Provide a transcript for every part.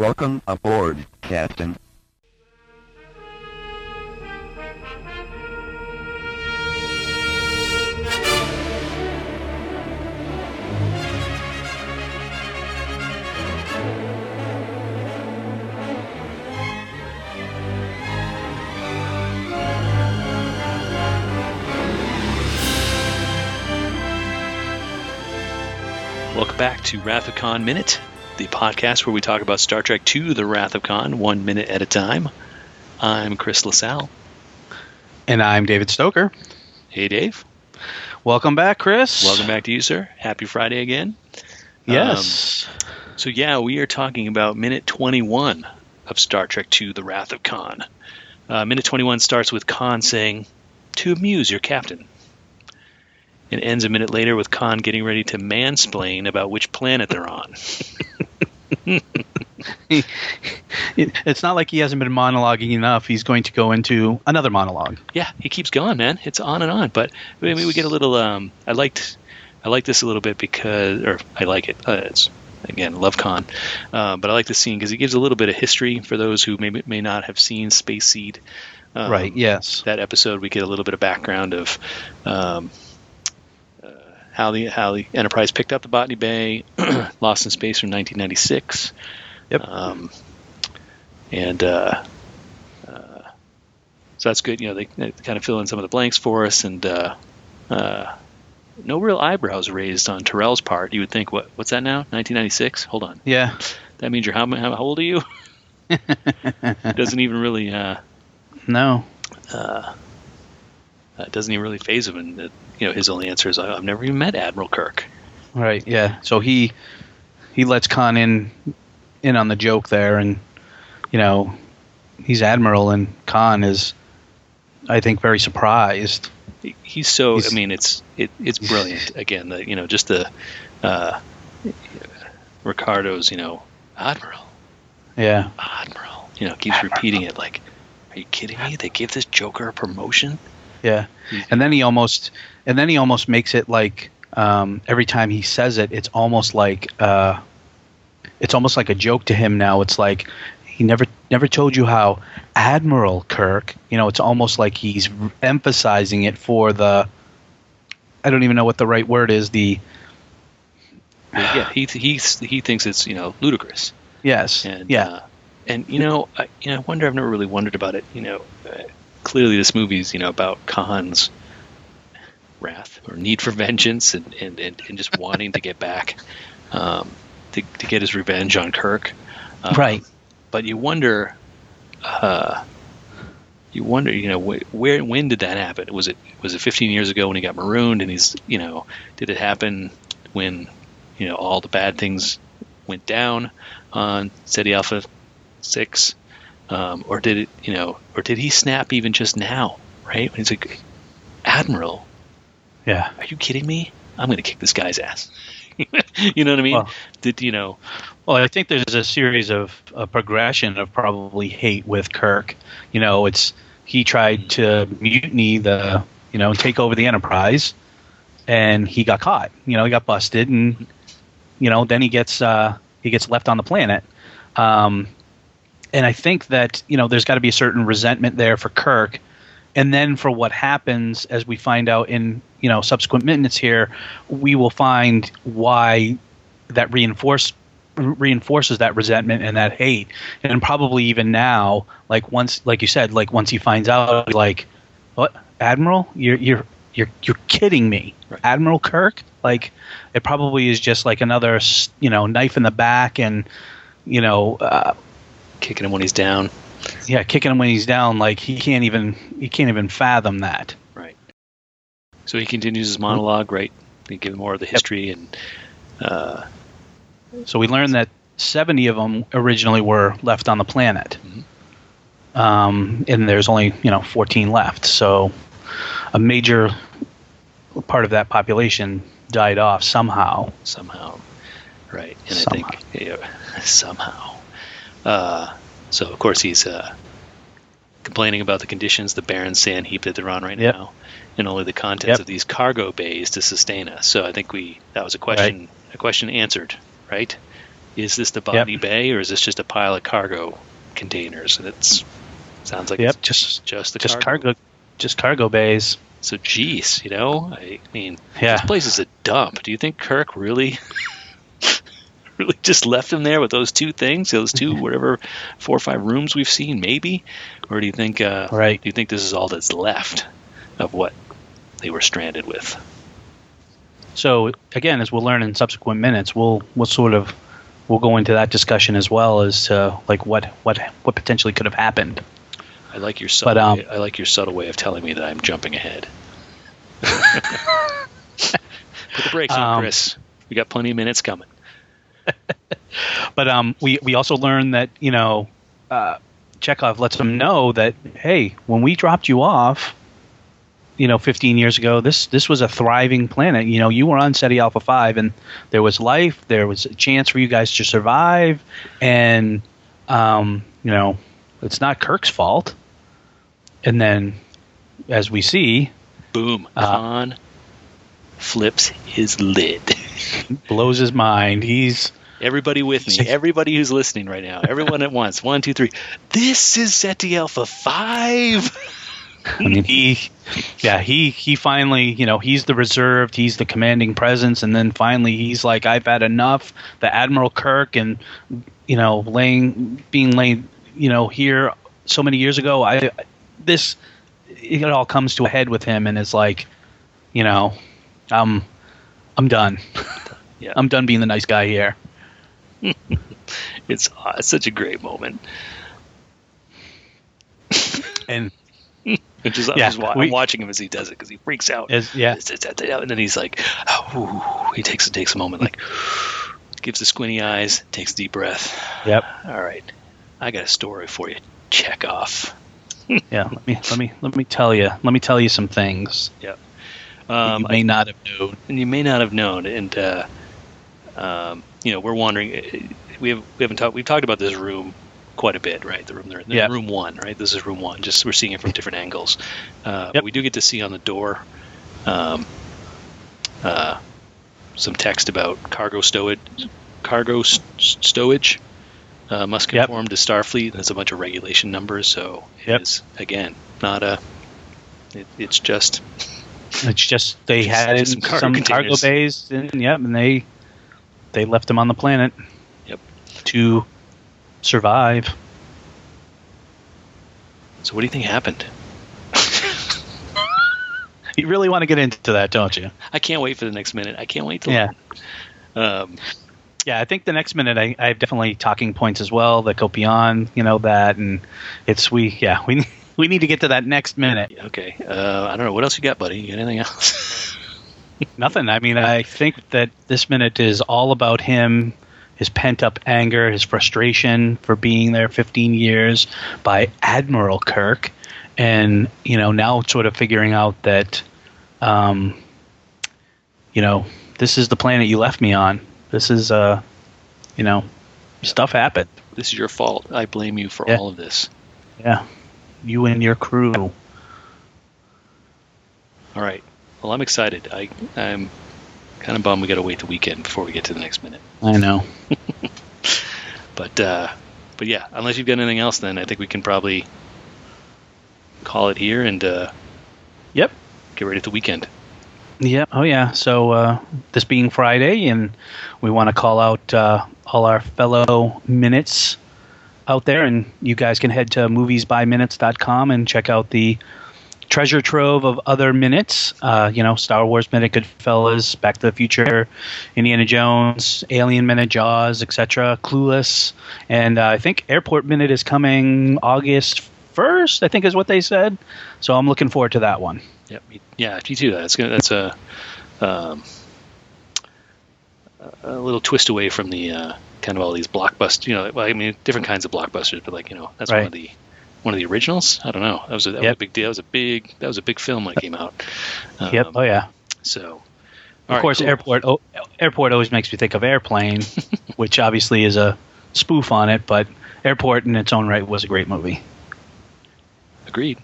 Welcome aboard, Captain. Welcome back to Khan Minute, the podcast where we talk about Star Trek II The Wrath of Khan, one minute at a time. I'm Chris LaSalle. And I'm David Stoker. Hey, Dave. Welcome back, Chris. Welcome back to you, sir. Happy Friday again. Yes. Um, so, yeah, we are talking about minute 21 of Star Trek II The Wrath of Khan. Uh, minute 21 starts with Khan saying, To amuse your captain. It ends a minute later with Khan getting ready to mansplain about which planet they're on. it's not like he hasn't been monologuing enough. He's going to go into another monologue. Yeah, he keeps going, man. It's on and on. But I mean, we get a little. Um, I liked, I like this a little bit because, or I like it. Uh, it's again, love Khan, uh, but I like the scene because it gives a little bit of history for those who may may not have seen Space Seed. Um, right. Yes. That episode, we get a little bit of background of. Um, how the how the Enterprise picked up the Botany Bay, Lost in Space from 1996. Yep. Um, and uh, uh, so that's good. You know, they, they, kind of fill in some of the blanks for us, and uh, uh, no real eyebrows raised on Terrell's part. You would think, what what's that now? 1996? Hold on. Yeah. That means you're how how old are you? Doesn't even really. Uh, no. Uh, it doesn't even really phase him, and you know his only answer is, "I've never even met Admiral Kirk." Right. Yeah. So he he lets Khan in in on the joke there, and you know he's Admiral, and Khan is, I think, very surprised. He's so. He's, I mean, it's it, it's brilliant. Again, the you know just the uh, Ricardo's you know Admiral. Yeah. Admiral. You know, keeps Admiral. repeating it like, "Are you kidding me? They gave this Joker a promotion." Yeah. And then he almost and then he almost makes it like um, every time he says it, it's almost like uh, it's almost like a joke to him now. It's like he never never told you how Admiral Kirk. You know, it's almost like he's emphasizing it for the. I don't even know what the right word is. The. yeah, he he he thinks it's you know ludicrous. Yes. And, yeah. Uh, and you know, I, you know, I wonder. I've never really wondered about it. You know, uh, clearly this movie's you know about Khan's wrath or need for vengeance and and, and, and just wanting to get back. Um, to, to get his revenge on Kirk. Um, right. But you wonder, uh, you wonder, you know, wh- where when did that happen? Was it was it 15 years ago when he got marooned, and he's, you know, did it happen when, you know, all the bad things went down on Ceti Alpha Six, um, or did it, you know, or did he snap even just now? Right when he's like, Admiral. Yeah. Are you kidding me? I'm going to kick this guy's ass. you know what I mean? Well, Did you know? Well, I think there's a series of a progression of probably hate with Kirk. You know, it's he tried to mutiny the, you know, take over the Enterprise, and he got caught. You know, he got busted, and you know, then he gets uh, he gets left on the planet. Um, and I think that you know, there's got to be a certain resentment there for Kirk. And then for what happens as we find out in you know subsequent minutes here we will find why that reinforce reinforces that resentment and that hate. And probably even now like once like you said like once he finds out like what? Admiral? You're you're you're you're kidding me. Right. admiral kirk? Like it probably is just like another you know knife in the back and you know uh, kicking him when he's down yeah, kicking him when he's down, like he can't even he can't even fathom that. Right. So he continues his monologue, right? They give more of the history, yep. and uh, so we learned that seventy of them originally were left on the planet, mm-hmm. um, and there's only you know fourteen left. So a major part of that population died off somehow. Somehow, right? And somehow. I think yeah, somehow. Uh, so of course he's uh, complaining about the conditions, the barren sand heap that they're on right yep. now, and only the contents yep. of these cargo bays to sustain us. So I think we that was a question right. a question answered, right? is this the Botany Bay or is this just a pile of cargo containers? And it's sounds like Yep, it's just just the just cargo. cargo, just cargo bays. So, geez, you know, I mean, Yeah. this place is a dump. Do you think Kirk really, really just left him there with those two things, those two whatever four or five rooms we've seen, maybe, or do you think, uh, Right. Do you think this is all that's left of what they were stranded with? So again, as we'll learn in subsequent minutes, we'll we'll sort of we'll go into that discussion as well as to like what what what potentially could have happened. I like your subtle. But, um, way, I like your subtle way of telling me that I'm jumping ahead. Put the brakes on, Um, Chris. We got plenty of minutes coming. But um, we we also learned that you know uh, Chekov lets them know that hey, when we dropped you off, you know, 15 years ago, this this was a thriving planet. You know, you were on Ceti Alpha Five, and there was life, there was a chance for you guys to survive, and um, you know, it's not Kirk's fault. And then, as we see, Boom. Uh, Khan flips his lid. blows his mind. He's Everybody with me. Everybody who's listening right now. Everyone at once. One, two, three. This is Ceti Alpha 5. I mean, he, yeah, he he finally, you know, he's the reserved, he's the commanding presence, and then finally he's like, I've had enough. The Admiral Kirk and you know, laying being laid, you know, here so many years ago. I this it all comes to a head with him, and it's like, you know, I'm I'm done. Yeah. I'm done being the nice guy here. It's, uh, it's such a great moment. And It's just, I'm, just we- I'm watching him as he does it because he freaks out. yeah, And then he's like, oh, he takes takes a moment, like, gives the squinty eyes, takes a deep breath. yep, All right, I got a story for you. Chekov. yeah. Let me let me let me tell you. Let me tell you some things Yep. Um, you may not have known. and you may not have known. And uh, um, you know, we're wondering. uh, We have we haven't talked. We've talked about this room quite a bit, right? The room there, Yeah. room one, right? This is room one. Just we're seeing it from different angles. Uh, Yep. We do get to see on the door. Um, uh, some text about cargo stowage, cargo s- stowage uh, must Yep. conform to Starfleet. There's a bunch of regulation numbers, so Yep. it's again not a. It, it's just It's just they Just- had just some some, cargo cargo, bays, and yep, and they they left him on the planet. Yep. To survive. so. What do you think happened? You really want to get into that, don't you? I can't wait for the next minute. I can't wait to. Yeah. Um, Yeah, I think the next minute I, I have definitely talking points as well that go beyond you know that, and it's we yeah we we need to get to that next minute. okay. Uh, I don't know. What else you got, buddy? You got anything else? Nothing. I mean, I think that this minute is all about him, his pent up anger, his frustration for being there 15 years by Admiral Kirk, and you know now sort of figuring out that, um, you know, this is the planet you left me on. This is uh, you know, stuff happened. this is your fault. I blame you for Yeah. all of this. Yeah, you and your crew. All right. Well, I'm excited. I I'm kind of bummed we got to wait the weekend before we get to the next minute. I know. But uh, but yeah, unless you've got anything else, then I think we can probably call it here and uh, Yep. get ready for the weekend. Yeah. Oh, yeah. So uh, this being Friday, and we want to call out uh, all our fellow minutes out there, and you guys can head to moviesbyminutes.com and check out the treasure trove of other minutes. Uh, you know, Star Wars minute, Goodfellas, Back to the Future, Indiana Jones, Alien minute, Jaws, etc. Clueless, and uh, I think Airport minute is coming August first. I think is what they said. So I'm looking forward to that one. Yep. Yeah, me too. That's gonna. That's a um, a little twist away from the uh, kind of all these blockbusters. You know, well, I mean, different kinds of blockbusters, but like you know, that's one of the one of the originals. I don't know. That was a, that was a big deal. That was a big that was a big film when it came out. Um, Yep. Oh yeah. So, Of course, airport oh, airport always makes me think of airplane, which obviously is a spoof on it, but airport in its own right was a great movie. Agreed.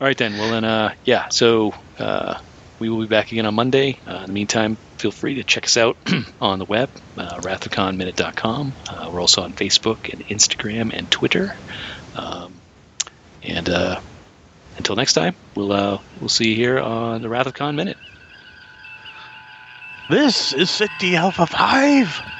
All right then. Well then, uh, yeah. So uh, we will be back again on Monday. Uh, in the meantime, feel free to check us out on the web, uh. Uh, we're also on Facebook and Instagram and Twitter. Um, and uh, until next time, we'll uh, we'll see you here on the Wrath of Khan Minute. This is Ceti Alpha 5.